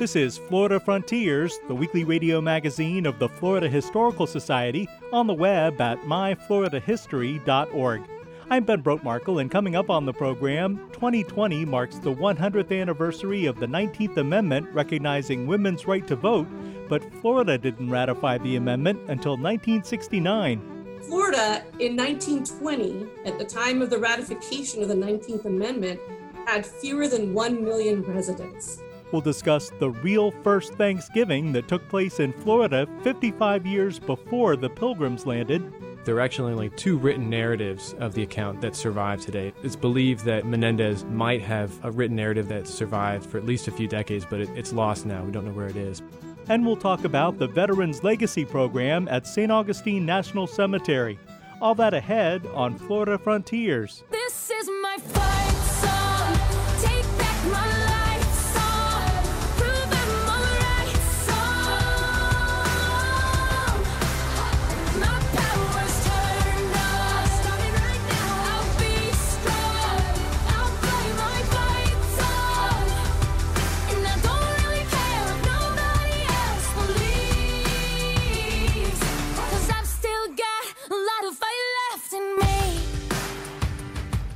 This is Florida Frontiers, the weekly radio magazine of the Florida Historical Society, on the web at myfloridahistory.org. I'm Ben Brotemarkle, and coming up on the program, 2020 marks the 100th anniversary of the 19th Amendment recognizing women's right to vote, but Florida didn't ratify the amendment until 1969. Florida in 1920, at the time of the ratification of the 19th Amendment, had fewer than 1 million residents. We'll discuss the real first Thanksgiving that took place in Florida 55 years before the Pilgrims landed. There are actually only two written narratives of the account that survive today. It's believed that Menendez might have a written narrative that survived for at least a few decades, but it, it's lost now. We don't know where it is. And we'll talk about the Veterans Legacy Program at St. Augustine National Cemetery. All that ahead on Florida Frontiers. This is my fight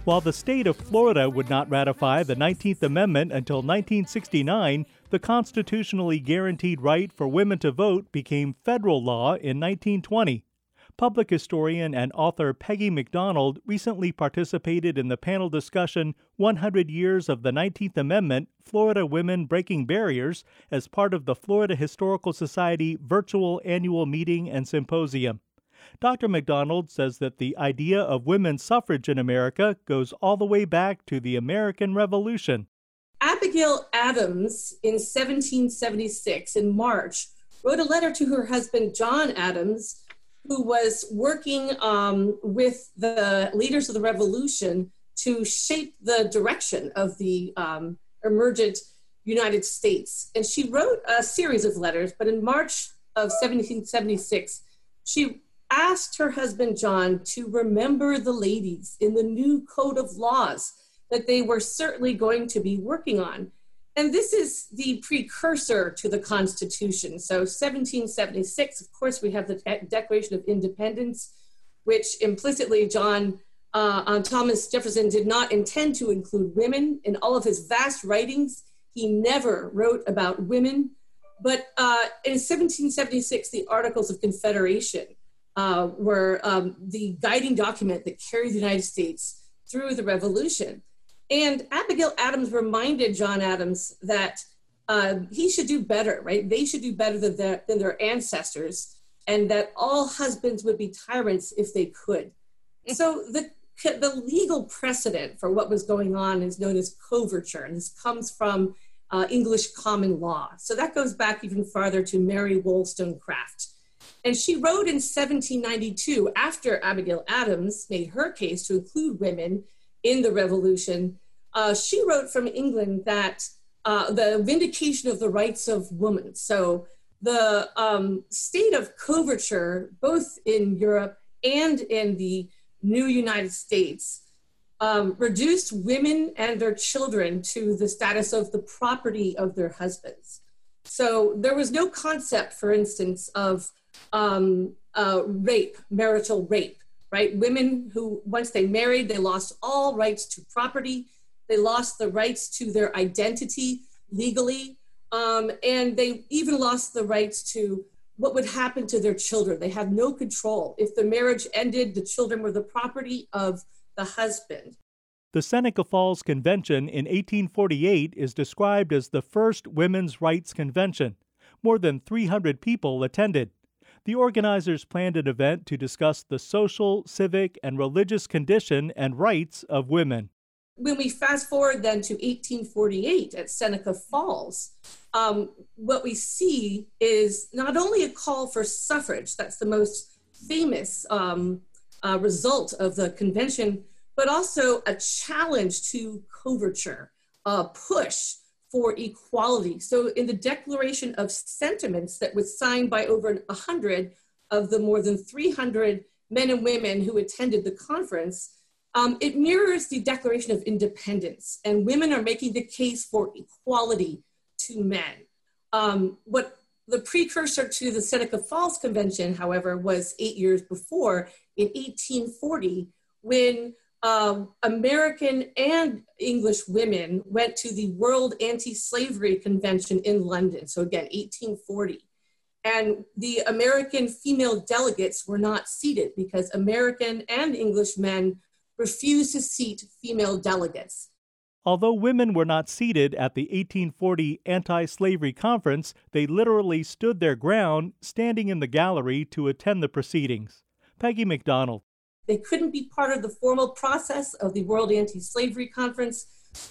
While the state of Florida would not ratify the 19th Amendment until 1969, the constitutionally guaranteed right for women to vote became federal law in 1920. Public historian and author Peggy McDonald recently participated in the panel discussion 100 Years of the 19th Amendment Florida Women Breaking Barriers as part of the Florida Historical Society virtual annual meeting and symposium. Dr. McDonald says that the idea of women's suffrage in America goes all the way back to the American Revolution. Abigail Adams in 1776 in March wrote a letter to her husband John Adams, who was working um, with the leaders of the revolution to shape the direction of the um, emergent United States. And she wrote a series of letters, but in March of 1776, she asked her husband John to remember the ladies in the new code of laws that they were certainly going to be working on. And this is the precursor to the Constitution. So, 1776, of course, we have the De- Declaration of Independence, which implicitly John uh, uh, Thomas Jefferson did not intend to include women in all of his vast writings. He never wrote about women. But uh, in 1776, the Articles of Confederation uh, were um, the guiding document that carried the United States through the revolution. And Abigail Adams reminded John Adams that uh, he should do better, right? They should do better than their, than their ancestors, and that all husbands would be tyrants if they could. So the the legal precedent for what was going on is known as coverture, and this comes from uh, English common law. So that goes back even farther to Mary Wollstonecraft. And she wrote in 1792, after Abigail Adams made her case to include women in the revolution, uh, she wrote from England that uh, the vindication of the rights of women. So the um, state of coverture, both in Europe and in the new United States, um, reduced women and their children to the status of the property of their husbands. So there was no concept, for instance, of um, uh, rape, marital rape, right? Women who, once they married, they lost all rights to property, they lost the rights to their identity legally, um, and they even lost the rights to what would happen to their children. They had no control. If the marriage ended, the children were the property of the husband. The Seneca Falls Convention in 1848 is described as the first women's rights convention. More than 300 people attended. The organizers planned an event to discuss the social, civic, and religious condition and rights of women. When we fast forward then to 1848 at Seneca Falls, um, what we see is not only a call for suffrage, that's the most famous um, uh, result of the convention, but also a challenge to coverture, a push for equality. So, in the Declaration of Sentiments that was signed by over 100 of the more than 300 men and women who attended the conference, um, it mirrors the Declaration of Independence, and women are making the case for equality to men. Um, what the precursor to the Seneca Falls Convention, however, was eight years before in 1840 when um, American and English women went to the World Anti Slavery Convention in London. So, again, 1840. And the American female delegates were not seated because American and English men refused to seat female delegates. Although women were not seated at the 1840 anti slavery conference, they literally stood their ground, standing in the gallery to attend the proceedings. Peggy McDonald. They couldn't be part of the formal process of the World Anti Slavery Conference,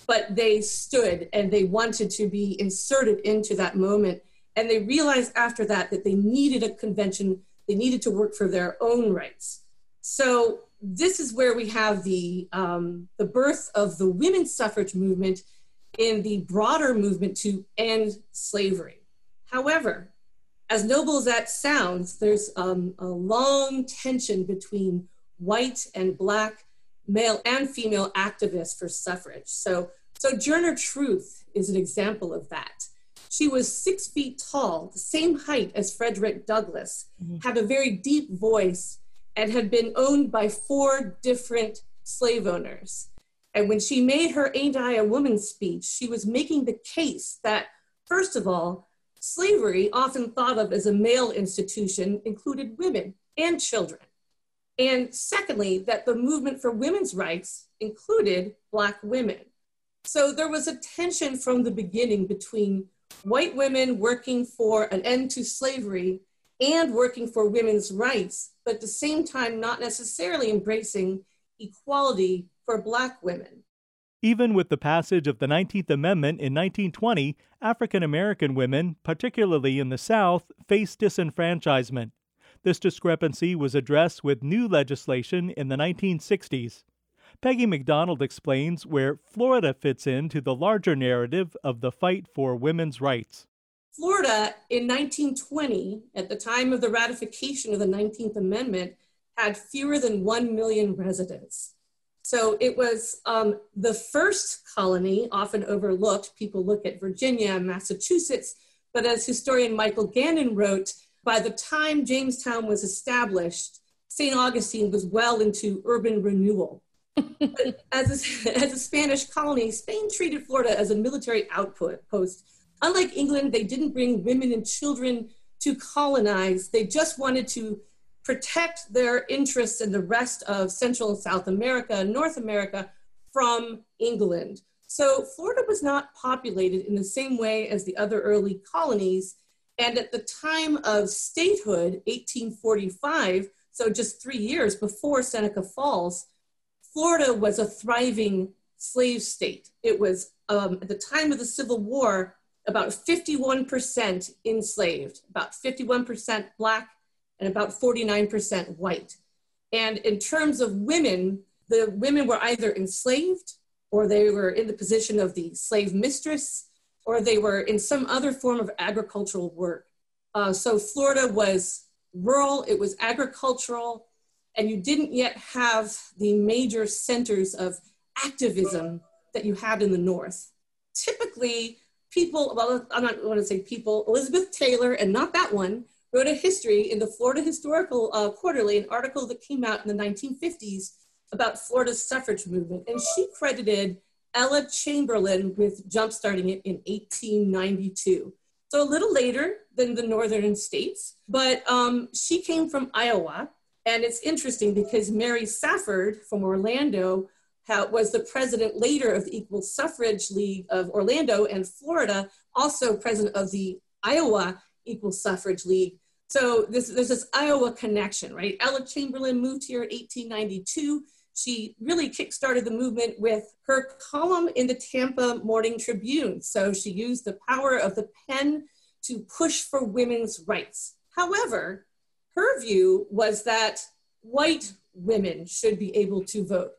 but they stood and they wanted to be inserted into that moment. And they realized after that that they needed a convention, they needed to work for their own rights. So, this is where we have the, um, the birth of the women's suffrage movement in the broader movement to end slavery. However, as noble as that sounds, there's um, a long tension between white and black, male and female activists for suffrage. So, Sojourner Truth is an example of that. She was six feet tall, the same height as Frederick Douglass, mm-hmm. had a very deep voice, and had been owned by four different slave owners. And when she made her Ain't I a Woman speech, she was making the case that, first of all, slavery, often thought of as a male institution, included women and children. And secondly, that the movement for women's rights included Black women. So there was a tension from the beginning between white women working for an end to slavery and working for women's rights, but at the same time, not necessarily embracing equality for Black women. Even with the passage of the 19th Amendment in 1920, African American women, particularly in the South, faced disenfranchisement. This discrepancy was addressed with new legislation in the 1960s. Peggy McDonald explains where Florida fits into the larger narrative of the fight for women's rights. Florida in 1920, at the time of the ratification of the 19th Amendment, had fewer than 1 million residents. So it was um, the first colony, often overlooked. People look at Virginia and Massachusetts, but as historian Michael Gannon wrote, by the time Jamestown was established, St. Augustine was well into urban renewal. as, a, as a Spanish colony, Spain treated Florida as a military output post. Unlike England, they didn't bring women and children to colonize. They just wanted to protect their interests in the rest of Central and South America North America from England. So Florida was not populated in the same way as the other early colonies. And at the time of statehood, 1845, so just three years before Seneca Falls, Florida was a thriving slave state. It was, um, at the time of the Civil War, about 51% enslaved, about 51% Black, and about 49% white. And in terms of women, the women were either enslaved or they were in the position of the slave mistress or they were in some other form of agricultural work. Uh, so Florida was rural, it was agricultural, and you didn't yet have the major centers of activism that you had in the North. Typically, people, well, I'm not going to say people, Elizabeth Taylor, and not that one, wrote a history in the Florida Historical uh, Quarterly, an article that came out in the 1950s about Florida's suffrage movement. And she credited Ella Chamberlain with jumpstarting it in 1892. So a little later than the northern states, but um, she came from Iowa. And it's interesting because Mary Safford from Orlando ha- was the president later of the Equal Suffrage League of Orlando and Florida, also president of the Iowa Equal Suffrage League. So this, there's this Iowa connection, right? Ella Chamberlain moved here in 1892. She really kickstarted the movement with her column in the Tampa Morning Tribune. So she used the power of the pen to push for women's rights. However, her view was that white women should be able to vote.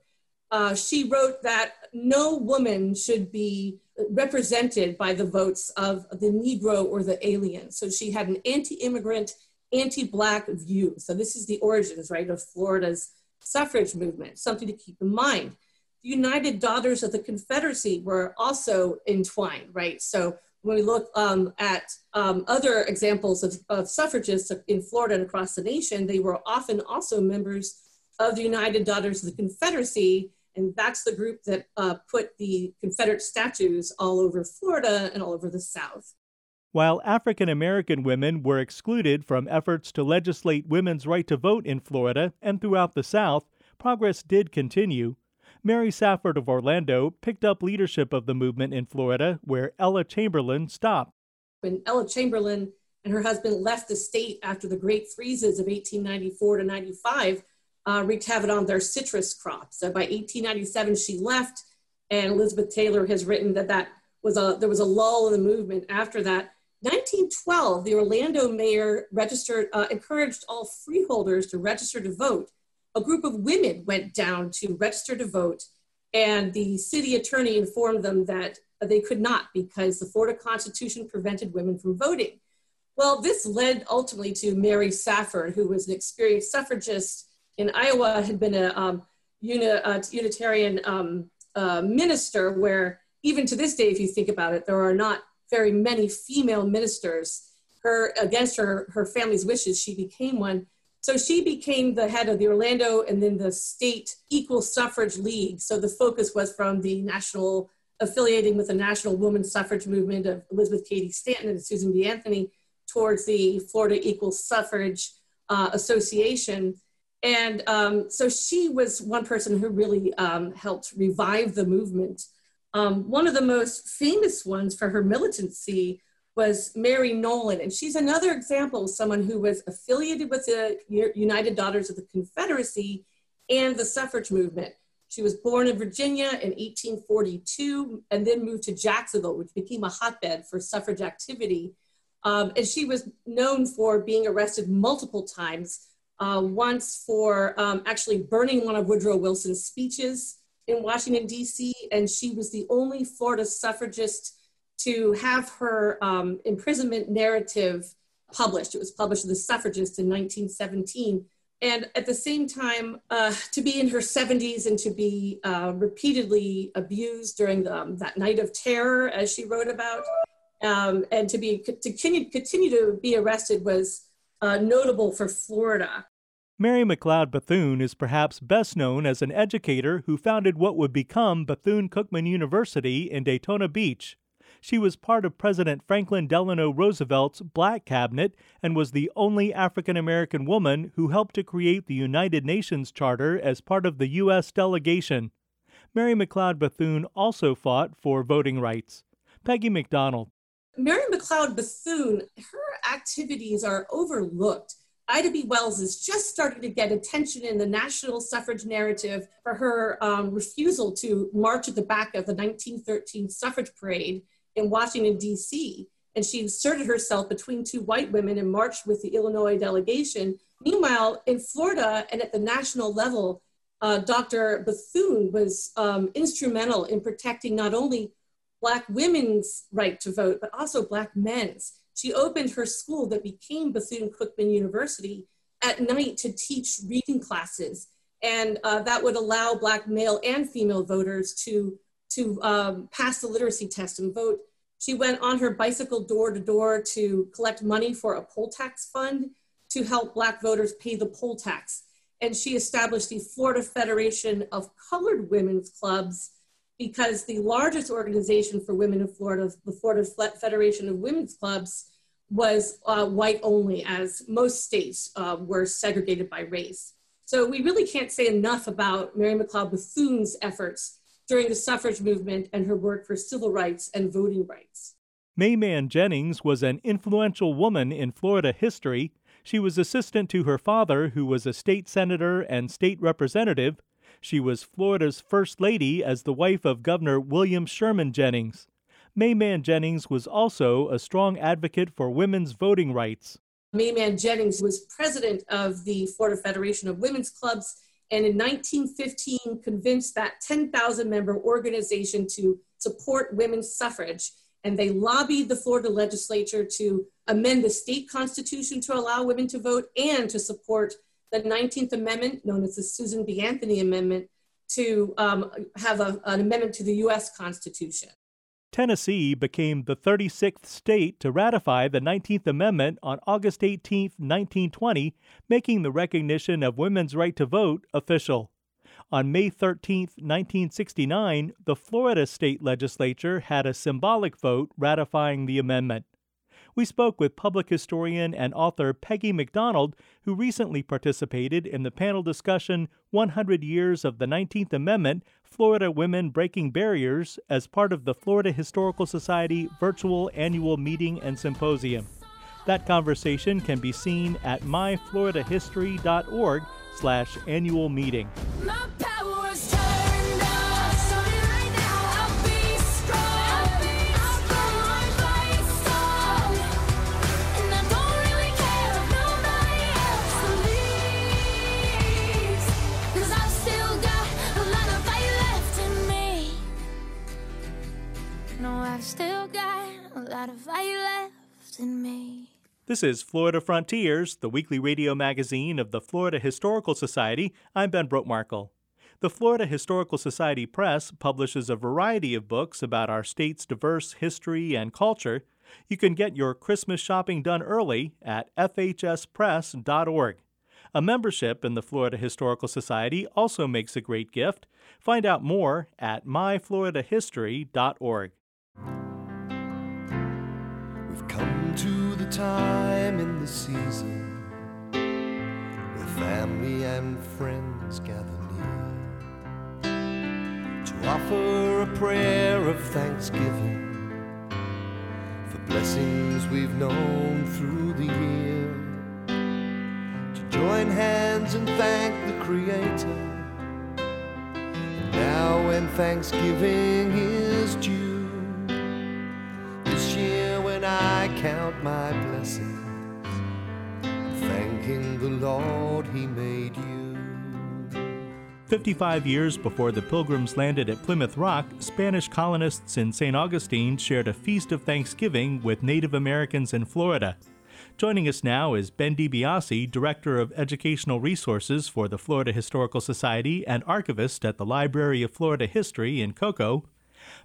Uh, she wrote that no woman should be represented by the votes of the Negro or the alien. So she had an anti immigrant, anti Black view. So this is the origins, right, of Florida's suffrage movement, something to keep in mind. The United Daughters of the Confederacy were also entwined, right? So when we look um, at um, other examples of, of suffragists in Florida and across the nation, they were often also members of the United Daughters of the Confederacy. And that's the group that uh, put the Confederate statues all over Florida and all over the South. While African American women were excluded from efforts to legislate women's right to vote in Florida and throughout the South, progress did continue. Mary Safford of Orlando picked up leadership of the movement in Florida, where Ella Chamberlain stopped. When Ella Chamberlain and her husband left the state after the great freezes of 1894 to 95, uh, wreaked havoc on their citrus crops. So by 1897, she left, and Elizabeth Taylor has written that that was a there was a lull in the movement after that. 1912, the Orlando mayor registered uh, encouraged all freeholders to register to vote. A group of women went down to register to vote, and the city attorney informed them that they could not because the Florida Constitution prevented women from voting. Well, this led ultimately to Mary Safford, who was an experienced suffragist in Iowa, had been a um, uni, uh, Unitarian um, uh, minister, where even to this day, if you think about it, there are not very many female ministers. Her against her her family's wishes, she became one. So she became the head of the Orlando and then the state equal suffrage league. So the focus was from the national affiliating with the national women's suffrage movement of Elizabeth Cady Stanton and Susan B. Anthony towards the Florida Equal Suffrage uh, Association. And um, so she was one person who really um, helped revive the movement. Um, one of the most famous ones for her militancy was Mary Nolan. And she's another example of someone who was affiliated with the United Daughters of the Confederacy and the suffrage movement. She was born in Virginia in 1842 and then moved to Jacksonville, which became a hotbed for suffrage activity. Um, and she was known for being arrested multiple times, uh, once for um, actually burning one of Woodrow Wilson's speeches in Washington, D.C., and she was the only Florida suffragist to have her um, imprisonment narrative published. It was published in The Suffragist in 1917. And at the same time, uh, to be in her 70s and to be uh, repeatedly abused during the, um, that night of terror, as she wrote about, um, and to be to continue, continue to be arrested was uh, notable for Florida. Mary McLeod Bethune is perhaps best known as an educator who founded what would become Bethune Cookman University in Daytona Beach. She was part of President Franklin Delano Roosevelt's Black Cabinet and was the only African American woman who helped to create the United Nations Charter as part of the U.S. delegation. Mary McLeod Bethune also fought for voting rights. Peggy McDonald. Mary McLeod Bethune, her activities are overlooked. Ida B. Wells is just starting to get attention in the national suffrage narrative for her um, refusal to march at the back of the 1913 suffrage parade in Washington, D.C. And she inserted herself between two white women and marched with the Illinois delegation. Meanwhile, in Florida and at the national level, uh, Dr. Bethune was um, instrumental in protecting not only Black women's right to vote, but also Black men's. She opened her school that became Bethune Cookman University at night to teach reading classes. And uh, that would allow Black male and female voters to, to um, pass the literacy test and vote. She went on her bicycle door to door to collect money for a poll tax fund to help Black voters pay the poll tax. And she established the Florida Federation of Colored Women's Clubs because the largest organization for women in Florida, the Florida Federation of Women's Clubs, was uh, white only, as most states uh, were segregated by race. So we really can't say enough about Mary McLeod Bethune's efforts during the suffrage movement and her work for civil rights and voting rights. May Mann Jennings was an influential woman in Florida history. She was assistant to her father, who was a state senator and state representative. She was Florida's first lady as the wife of Governor William Sherman Jennings. May Mann Jennings was also a strong advocate for women's voting rights. May Mann Jennings was president of the Florida Federation of Women's Clubs and in 1915 convinced that 10,000 member organization to support women's suffrage. And they lobbied the Florida legislature to amend the state constitution to allow women to vote and to support the 19th Amendment, known as the Susan B. Anthony Amendment, to um, have a, an amendment to the US Constitution. Tennessee became the 36th state to ratify the 19th Amendment on August 18, 1920, making the recognition of women's right to vote official. On May 13, 1969, the Florida state legislature had a symbolic vote ratifying the amendment. We spoke with public historian and author Peggy McDonald, who recently participated in the panel discussion 100 Years of the 19th Amendment Florida Women Breaking Barriers as part of the Florida Historical Society virtual annual meeting and symposium. That conversation can be seen at myfloridahistory.org slash annual meeting. This is Florida Frontiers, the weekly radio magazine of the Florida Historical Society. I'm Ben Brotemarkle. The Florida Historical Society Press publishes a variety of books about our state's diverse history and culture. You can get your Christmas shopping done early at fhspress.org. A membership in the Florida Historical Society also makes a great gift. Find out more at myfloridahistory.org. time in the season where family and friends gather near to offer a prayer of thanksgiving for blessings we've known through the year. To join hands and thank the Creator. Now, when Thanksgiving is due, this year when I count my blessings, thanking the Lord He made you. 55 years before the Pilgrims landed at Plymouth Rock, Spanish colonists in St. Augustine shared a feast of Thanksgiving with Native Americans in Florida. Joining us now is Ben DiBiase, Director of Educational Resources for the Florida Historical Society and archivist at the Library of Florida History in Cocoa.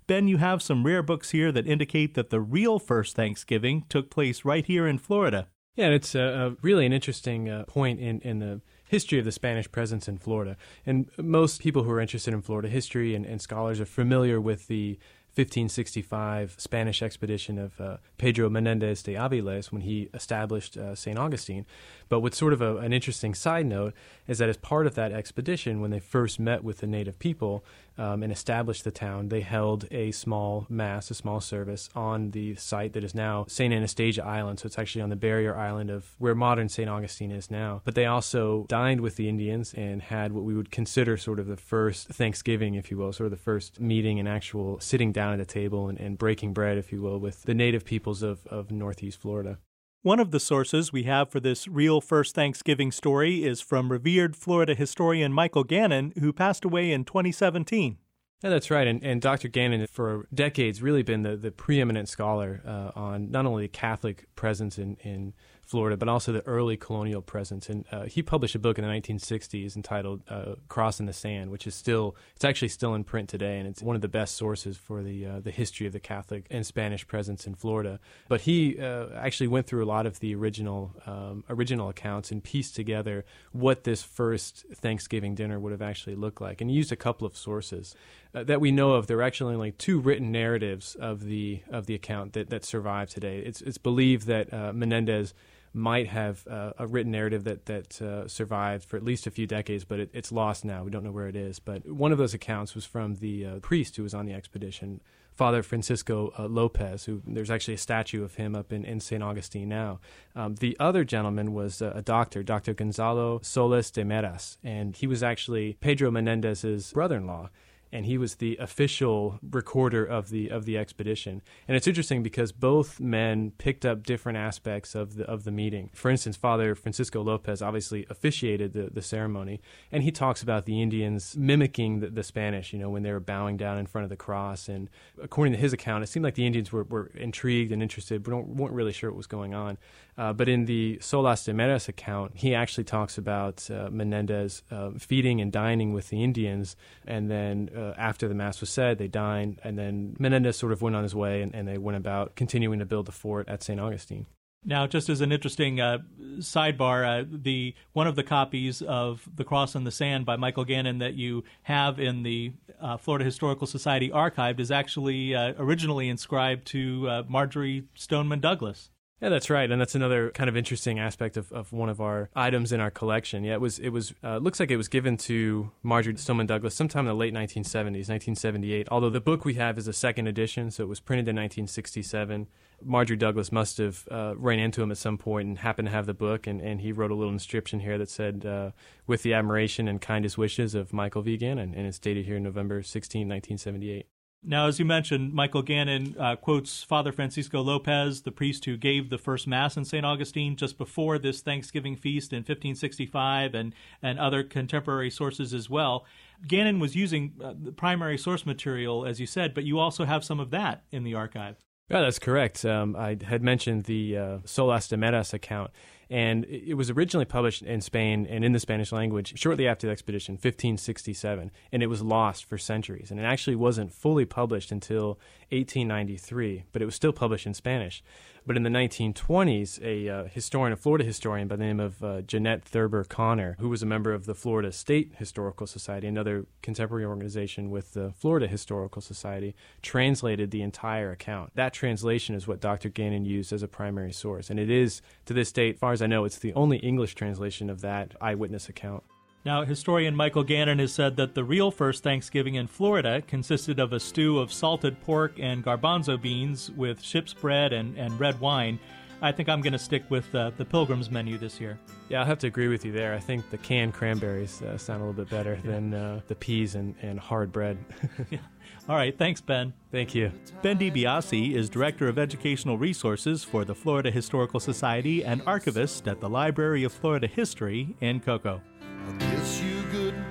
Ben, you have some rare books here that indicate that the real first Thanksgiving took place right here in Florida. Yeah, and it's uh, uh, really an interesting uh, point in, in the history of the Spanish presence in Florida. And most people who are interested in Florida history and, and scholars are familiar with the 1565 Spanish expedition of uh, Pedro Menendez de Aviles when he established uh, St. Augustine. But what's sort of a, an interesting side note is that as part of that expedition, when they first met with the native people um, and established the town, they held a small mass, a small service on the site that is now St. Anastasia Island. So it's actually on the barrier island of where modern St. Augustine is now. But they also dined with the Indians and had what we would consider sort of the first Thanksgiving, if you will, sort of the first meeting and actual sitting down at a table and, and breaking bread, if you will, with the native peoples of, of Northeast Florida. One of the sources we have for this real first Thanksgiving story is from revered Florida historian Michael Gannon, who passed away in 2017. Yeah, that's right. And, and Dr. Gannon, for decades, really been the, the preeminent scholar uh, on not only Catholic presence in, in Florida, but also the early colonial presence. And uh, he published a book in the 1960s entitled uh, "Cross in the Sand," which is still it's actually still in print today, and it's one of the best sources for the uh, the history of the Catholic and Spanish presence in Florida. But he uh, actually went through a lot of the original um, original accounts and pieced together what this first Thanksgiving dinner would have actually looked like, and he used a couple of sources. Uh, that we know of, there are actually only two written narratives of the of the account that, that survive today. It's it's believed that uh, Menendez might have uh, a written narrative that that uh, survived for at least a few decades, but it, it's lost now. We don't know where it is. But one of those accounts was from the uh, priest who was on the expedition, Father Francisco uh, Lopez, who there's actually a statue of him up in, in St. Augustine now. Um, the other gentleman was uh, a doctor, Dr. Gonzalo Solis de Meras, and he was actually Pedro Menendez's brother in law and he was the official recorder of the of the expedition. And it's interesting because both men picked up different aspects of the of the meeting. For instance, Father Francisco Lopez obviously officiated the, the ceremony, and he talks about the Indians mimicking the, the Spanish. You know, when they were bowing down in front of the cross, and according to his account, it seemed like the Indians were, were intrigued and interested, but weren't really sure what was going on. Uh, but in the Solis de Meras account, he actually talks about uh, Menendez uh, feeding and dining with the Indians, and then uh, after the mass was said, they dined, and then Menendez sort of went on his way, and, and they went about continuing to build the fort at St. Augustine. Now, just as an interesting uh, sidebar, uh, the one of the copies of *The Cross in the Sand* by Michael Gannon that you have in the uh, Florida Historical Society archived is actually uh, originally inscribed to uh, Marjorie Stoneman Douglas. Yeah, that's right, and that's another kind of interesting aspect of, of one of our items in our collection. Yeah, it was it was uh, looks like it was given to Marjorie Stoneman Douglas sometime in the late 1970s, 1978. Although the book we have is a second edition, so it was printed in 1967. Marjorie Douglas must have uh, ran into him at some point and happened to have the book, and, and he wrote a little inscription here that said, uh, "With the admiration and kindest wishes of Michael V. Gannon," and it's dated here November 16, 1978. Now, as you mentioned, Michael Gannon uh, quotes Father Francisco Lopez, the priest who gave the first Mass in St. Augustine just before this Thanksgiving feast in 1565, and, and other contemporary sources as well. Gannon was using uh, the primary source material, as you said, but you also have some of that in the archive. Yeah, that's correct. Um, I had mentioned the uh, Solis de Meras account, and it was originally published in Spain and in the Spanish language shortly after the expedition, 1567, and it was lost for centuries. And it actually wasn't fully published until 1893, but it was still published in Spanish. But in the 1920s, a uh, historian, a Florida historian by the name of uh, Jeannette Thurber Connor, who was a member of the Florida State Historical Society, another contemporary organization with the Florida Historical Society, translated the entire account. That translation is what Dr. Gannon used as a primary source. And it is, to this date, as far as I know, it's the only English translation of that eyewitness account. Now, historian Michael Gannon has said that the real first Thanksgiving in Florida consisted of a stew of salted pork and garbanzo beans with ship's bread and, and red wine. I think I'm going to stick with uh, the Pilgrim's menu this year. Yeah, I'll have to agree with you there. I think the canned cranberries uh, sound a little bit better than uh, the peas and, and hard bread. yeah. All right, thanks, Ben. Thank you. Ben DiBiase is Director of Educational Resources for the Florida Historical Society and archivist at the Library of Florida History in Cocoa.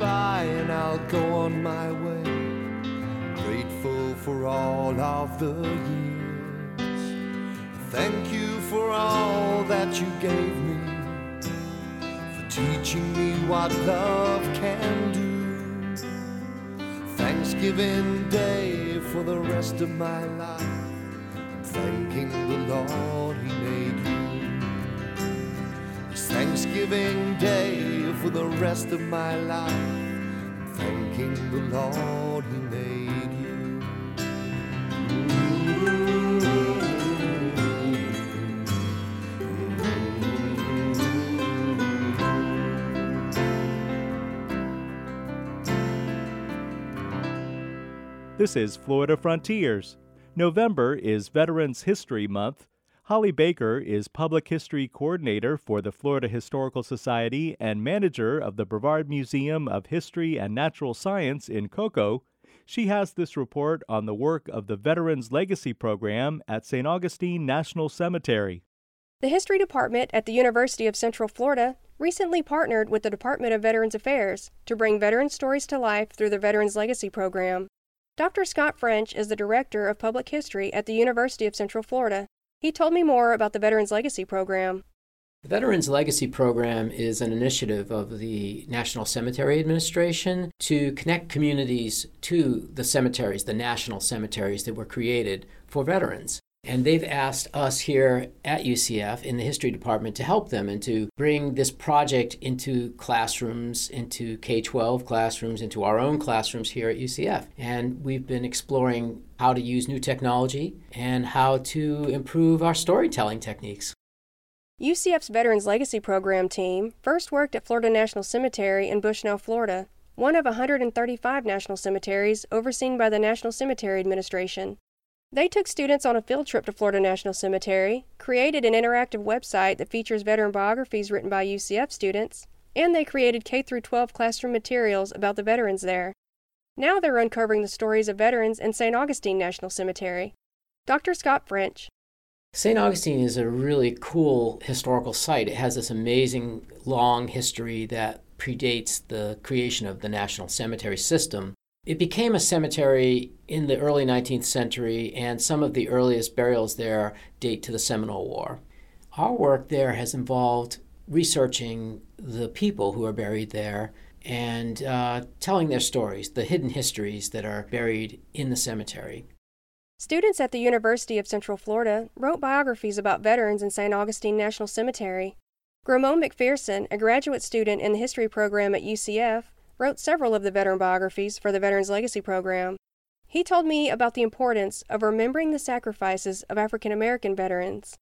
Goodbye and I'll go on my way. Grateful for all of the years. Thank you for all that you gave me. For teaching me what love can do. Thanksgiving Day for the rest of my life. Thanking the Lord He made you. Thanksgiving Day for the rest of my life. Thanking the Lord He made you. This is Florida Frontiers. November is Veterans History Month. Holly Baker is Public History Coordinator for the Florida Historical Society and manager of the Brevard Museum of History and Natural Science in Cocoa. She has this report on the work of the Veterans Legacy Program at St. Augustine National Cemetery. The History Department at the University of Central Florida recently partnered with the Department of Veterans Affairs to bring veteran stories to life through the Veterans Legacy Program. Dr. Scott French is the Director of Public History at the University of Central Florida. He told me more about the Veterans Legacy Program. The Veterans Legacy Program is an initiative of the National Cemetery Administration to connect communities to the cemeteries, the national cemeteries that were created for veterans. And they've asked us here at UCF in the history department to help them and to bring this project into classrooms, into K 12 classrooms, into our own classrooms here at UCF. And we've been exploring how to use new technology and how to improve our storytelling techniques. UCF's Veterans Legacy Program team first worked at Florida National Cemetery in Bushnell, Florida, one of 135 national cemeteries overseen by the National Cemetery Administration. They took students on a field trip to Florida National Cemetery, created an interactive website that features veteran biographies written by UCF students, and they created K 12 classroom materials about the veterans there. Now they're uncovering the stories of veterans in St. Augustine National Cemetery. Dr. Scott French. St. Augustine is a really cool historical site. It has this amazing long history that predates the creation of the National Cemetery System. It became a cemetery in the early 19th century, and some of the earliest burials there date to the Seminole War. Our work there has involved researching the people who are buried there and uh, telling their stories, the hidden histories that are buried in the cemetery. Students at the University of Central Florida wrote biographies about veterans in St. Augustine National Cemetery. Gramone McPherson, a graduate student in the history program at UCF, wrote several of the veteran biographies for the Veterans Legacy program. He told me about the importance of remembering the sacrifices of African American veterans.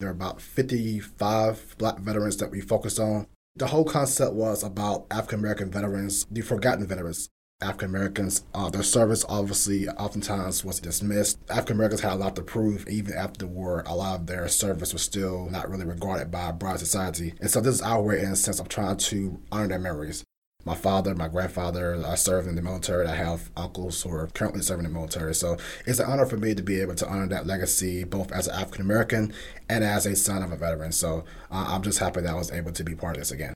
There are about 55 black veterans that we focused on. The whole concept was about African American veterans, the forgotten veterans. African Americans, uh, their service obviously oftentimes was dismissed. African Americans had a lot to prove even after the war. A lot of their service was still not really regarded by broad society. And so this is our way, in a sense, of trying to honor their memories. My father, my grandfather, I served in the military. I have uncles who are currently serving in the military. So it's an honor for me to be able to honor that legacy, both as an African American and as a son of a veteran. So uh, I'm just happy that I was able to be part of this again.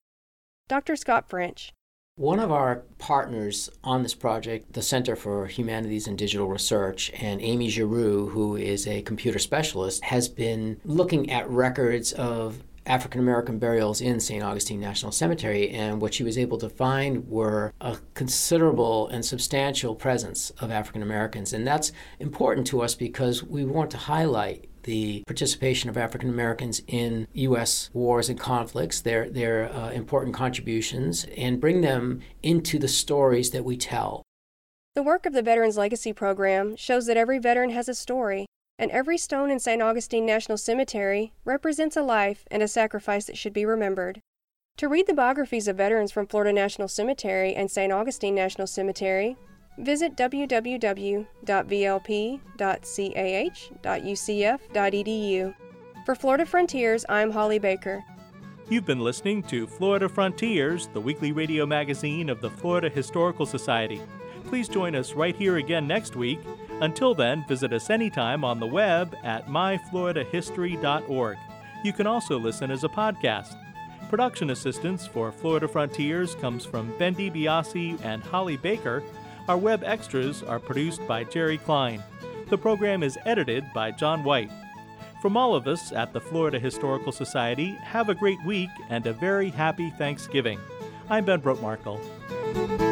Dr. Scott French. One of our partners on this project, the Center for Humanities and Digital Research, and Amy Giroux, who is a computer specialist, has been looking at records of African American burials in St. Augustine National Cemetery, and what she was able to find were a considerable and substantial presence of African Americans. And that's important to us because we want to highlight the participation of African Americans in U.S. wars and conflicts, their, their uh, important contributions, and bring them into the stories that we tell. The work of the Veterans Legacy Program shows that every veteran has a story, and every stone in St. Augustine National Cemetery represents a life and a sacrifice that should be remembered. To read the biographies of veterans from Florida National Cemetery and St. Augustine National Cemetery, visit www.vlp.cah.ucf.edu. For Florida Frontiers, I'm Holly Baker. You've been listening to Florida Frontiers, the weekly radio magazine of the Florida Historical Society. Please join us right here again next week. Until then, visit us anytime on the web at myfloridahistory.org. You can also listen as a podcast. Production assistance for Florida Frontiers comes from Bendy DiBiase and Holly Baker. Our web extras are produced by Jerry Klein. The program is edited by John White. From all of us at the Florida Historical Society, have a great week and a very happy Thanksgiving. I'm Ben Brotemarkle.